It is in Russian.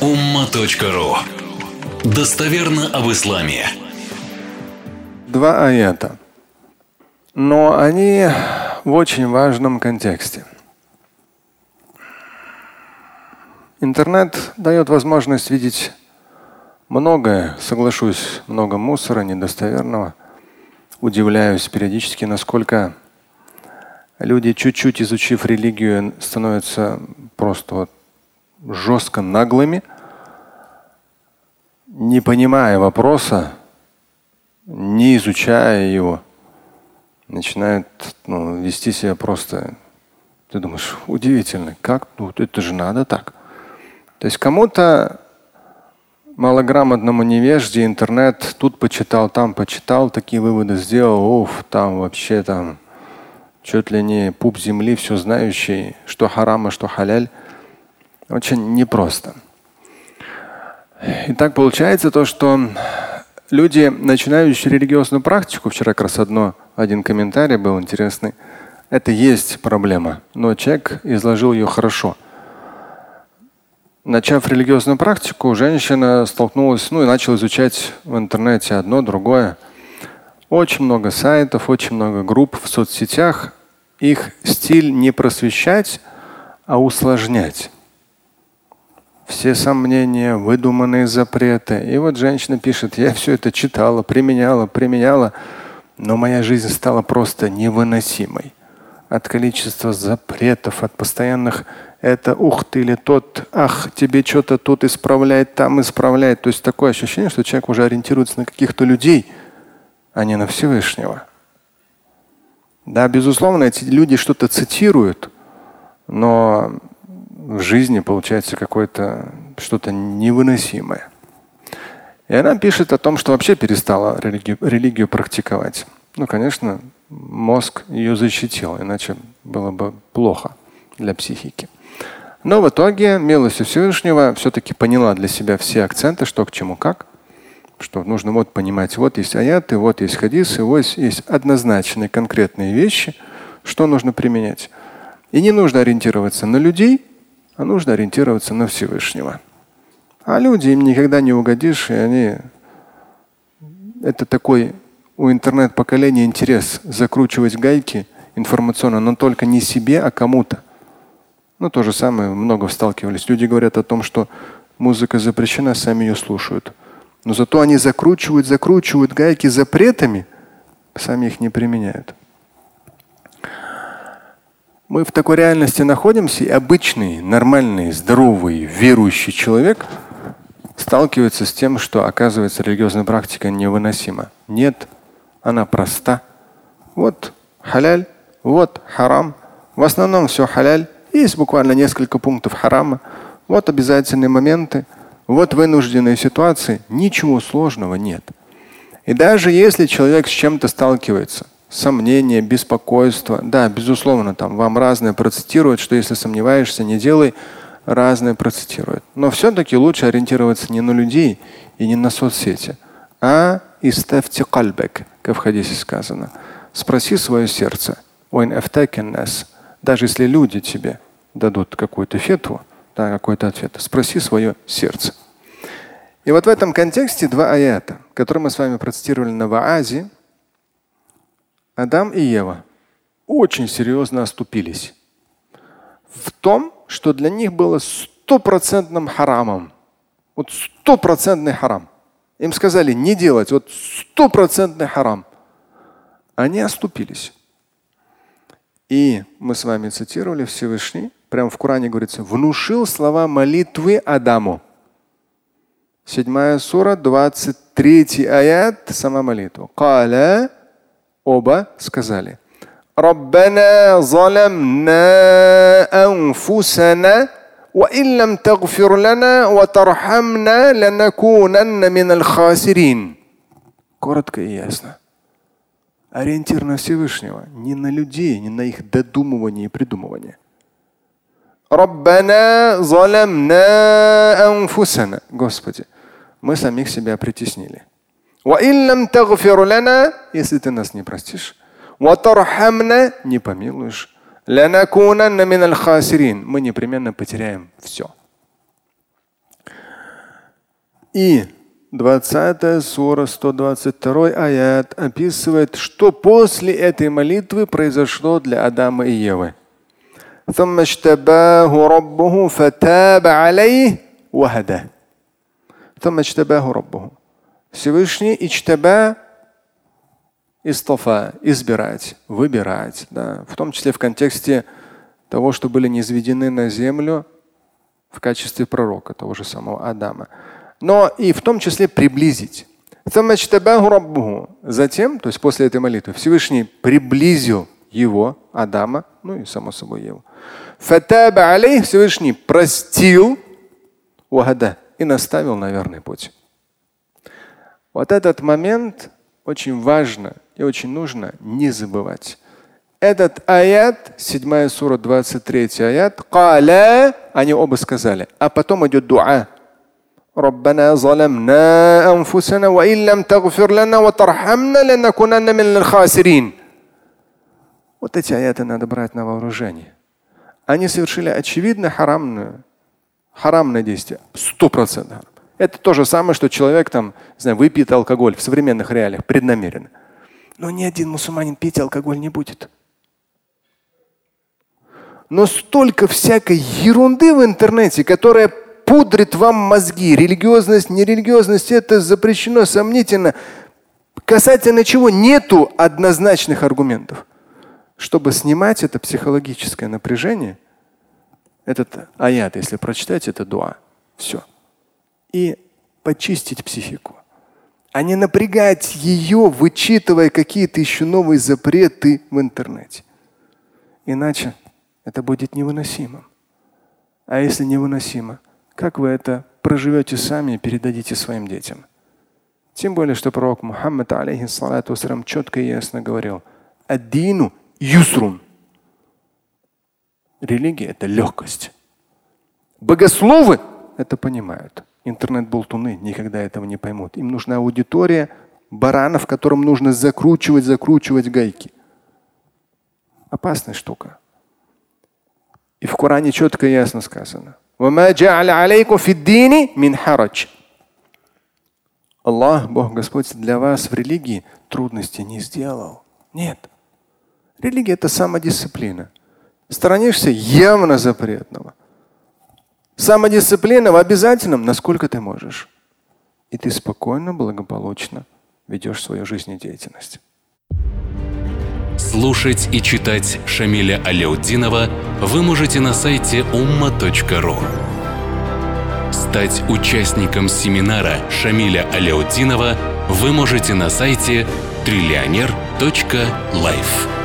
umma.ru Достоверно об исламе. Два аята. Но они в очень важном контексте. Интернет дает возможность видеть многое, соглашусь, много мусора, недостоверного. Удивляюсь периодически, насколько люди, чуть-чуть изучив религию, становятся просто вот жестко наглыми, не понимая вопроса, не изучая его, начинают ну, вести себя просто. Ты думаешь, удивительно, как? Ну, это же надо так. То есть кому-то малограмотному невежде интернет тут почитал, там почитал, такие выводы сделал, оф, там вообще там чуть ли не пуп земли, все знающий, что харам, а что халяль. Очень непросто. И так получается то, что люди, начинающие религиозную практику, вчера как раз одно, один комментарий был интересный, это есть проблема, но человек изложил ее хорошо. Начав религиозную практику, женщина столкнулась, ну и начала изучать в интернете одно, другое. Очень много сайтов, очень много групп в соцсетях. Их стиль не просвещать, а усложнять все сомнения, выдуманные запреты. И вот женщина пишет, я все это читала, применяла, применяла, но моя жизнь стала просто невыносимой. От количества запретов, от постоянных это ух ты или тот, ах, тебе что-то тут исправляет, там исправляет. То есть такое ощущение, что человек уже ориентируется на каких-то людей, а не на Всевышнего. Да, безусловно, эти люди что-то цитируют, но в жизни получается какое-то что-то невыносимое. И она пишет о том, что вообще перестала религию, религию практиковать. Ну, конечно, мозг ее защитил, иначе было бы плохо для психики. Но в итоге милостью Всевышнего все-таки поняла для себя все акценты, что к чему как. Что нужно вот понимать, вот есть аяты, вот есть хадисы, вот есть однозначные конкретные вещи, что нужно применять. И не нужно ориентироваться на людей, а нужно ориентироваться на Всевышнего. А люди им никогда не угодишь, и они это такой у интернет-поколения интерес закручивать гайки информационно, но только не себе, а кому-то. Ну, то же самое, много сталкивались. Люди говорят о том, что музыка запрещена, сами ее слушают. Но зато они закручивают, закручивают гайки запретами, сами их не применяют. Мы в такой реальности находимся, и обычный, нормальный, здоровый, верующий человек сталкивается с тем, что оказывается религиозная практика невыносима. Нет, она проста. Вот халяль, вот харам. В основном все халяль. Есть буквально несколько пунктов харама. Вот обязательные моменты. Вот вынужденные ситуации. Ничего сложного нет. И даже если человек с чем-то сталкивается, сомнения, беспокойство. Да, безусловно, там вам разное процитируют, что если сомневаешься, не делай, разное процитируют. Но все-таки лучше ориентироваться не на людей и не на соцсети, а иставьте кальбек, как в хадисе сказано. Спроси свое сердце. Даже если люди тебе дадут какую-то фетву, да, какой-то ответ, спроси свое сердце. И вот в этом контексте два аята, которые мы с вами процитировали на Ваазе, Адам и Ева очень серьезно оступились в том, что для них было стопроцентным харамом. Вот стопроцентный харам. Им сказали не делать, вот стопроцентный харам. Они оступились. И мы с вами цитировали Всевышний, прямо в Коране говорится, внушил слова молитвы Адаму. Седьмая сура, 23 аят, сама молитва. Каля Оба сказали. ربنا ظلمنا أنفسنا وإن لم تغفر لنا وترحمنا لنكونن من الخاسرين. Коротко и ясно. Ориентир на Всевышнего, не на людей, не на их додумывание и придумывание. ربنا ظلمنا أنفسنا. Господи, мы самих себя притеснили. Если ты нас не простишь, не помилуешь, мы непременно потеряем все. И 20 сура, 122 аят описывает, что после этой молитвы произошло для Адама и Евы. ثم Всевышний ичтаба истофа, избирать, выбирать, да, в том числе в контексте того, что были низведены на землю в качестве пророка, того же самого Адама. Но и в том числе приблизить. Затем, то есть после этой молитвы, Всевышний приблизил его, Адама, ну и само собой его. Фатаба алейх Всевышний простил и наставил на верный путь. Вот этот момент очень важно и очень нужно не забывать. Этот аят, 7 сура, 23 аят, каля, они оба сказали. А потом идет дуа. ربنا ظلمنا أنفسنا وإن لم تغفر لنا وترحمنا لنكونن من الخاسرين. Вот эти аяты надо брать на вооружение. Они совершили очевидно харамное, харамное действие. Сто процентов. Это то же самое, что человек там, не знаю, выпьет алкоголь в современных реалиях преднамеренно. Но ни один мусульманин пить алкоголь не будет. Но столько всякой ерунды в интернете, которая пудрит вам мозги. Религиозность, нерелигиозность, это запрещено, сомнительно. Касательно чего нету однозначных аргументов. Чтобы снимать это психологическое напряжение, этот аят, если прочитать, это дуа. Все. И почистить психику. А не напрягать ее, вычитывая какие-то еще новые запреты в интернете. Иначе это будет невыносимым. А если невыносимо, как вы это проживете сами и передадите своим детям? Тем более, что пророк Мухаммад, алейхиссалату вассалам, четко и ясно говорил, аддину юсрун. Религия – это легкость. Богословы это понимают. Интернет-болтуны никогда этого не поймут. Им нужна аудитория баранов, которым нужно закручивать, закручивать гайки. Опасная штука. И в Коране четко и ясно сказано. Аллах, Бог Господь, для вас в религии трудности не сделал. Нет. Религия – это самодисциплина. Сторонишься явно запретного. Самодисциплина в обязательном, насколько ты можешь. И ты спокойно, благополучно ведешь свою жизнедеятельность. Слушать и читать Шамиля Аляутдинова вы можете на сайте umma.ru. Стать участником семинара Шамиля Аляутдинова вы можете на сайте триллионер.life.